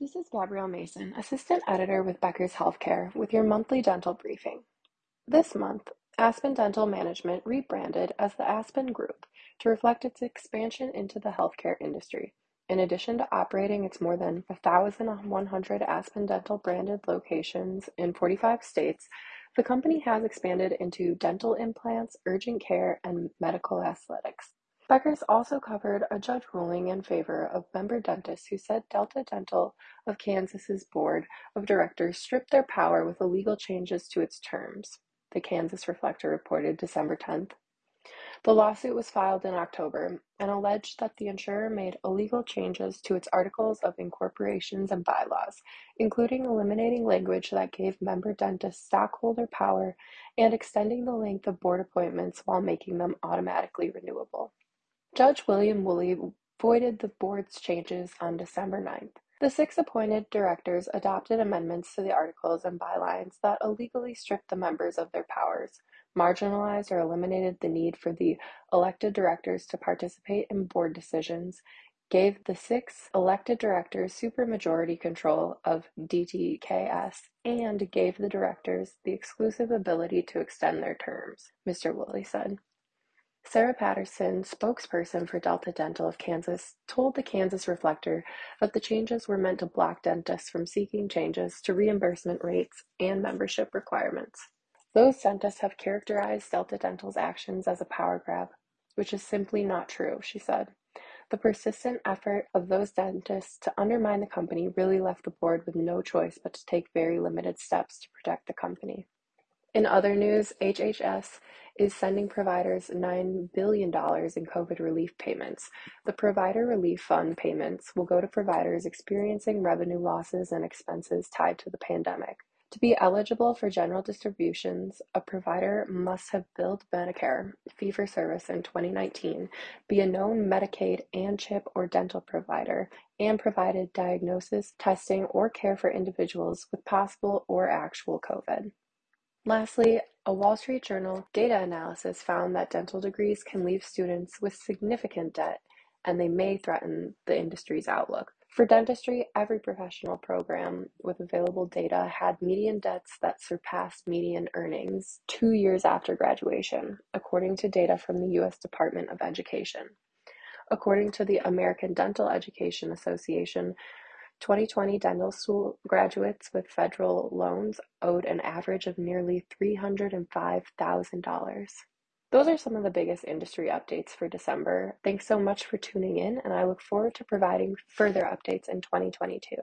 This is Gabrielle Mason, Assistant Editor with Becker's Healthcare, with your monthly dental briefing. This month, Aspen Dental Management rebranded as the Aspen Group to reflect its expansion into the healthcare industry. In addition to operating its more than 1,100 Aspen Dental branded locations in 45 states, the company has expanded into dental implants, urgent care, and medical aesthetics. Becker's also covered a judge ruling in favor of member dentists who said Delta Dental of Kansas's board of directors stripped their power with illegal changes to its terms, the Kansas Reflector reported December 10th. The lawsuit was filed in October and alleged that the insurer made illegal changes to its articles of incorporations and bylaws, including eliminating language that gave member dentists stockholder power and extending the length of board appointments while making them automatically renewable. Judge William Woolley voided the board's changes on December 9th. The six appointed directors adopted amendments to the articles and bylaws that illegally stripped the members of their powers, marginalized or eliminated the need for the elected directors to participate in board decisions, gave the six elected directors supermajority control of DDKS, and gave the directors the exclusive ability to extend their terms, Mr. Woolley said. Sarah Patterson, spokesperson for Delta Dental of Kansas, told the Kansas Reflector that the changes were meant to block dentists from seeking changes to reimbursement rates and membership requirements. Those dentists have characterized Delta Dental's actions as a power grab, which is simply not true, she said. The persistent effort of those dentists to undermine the company really left the board with no choice but to take very limited steps to protect the company. In other news, HHS is sending providers $9 billion in COVID relief payments. The Provider Relief Fund payments will go to providers experiencing revenue losses and expenses tied to the pandemic. To be eligible for general distributions, a provider must have billed Medicare fee for service in 2019, be a known Medicaid and CHIP or dental provider, and provided diagnosis, testing, or care for individuals with possible or actual COVID. Lastly, a Wall Street Journal data analysis found that dental degrees can leave students with significant debt and they may threaten the industry's outlook. For dentistry, every professional program with available data had median debts that surpassed median earnings two years after graduation, according to data from the U.S. Department of Education. According to the American Dental Education Association, 2020 dental school graduates with federal loans owed an average of nearly $305,000. Those are some of the biggest industry updates for December. Thanks so much for tuning in, and I look forward to providing further updates in 2022.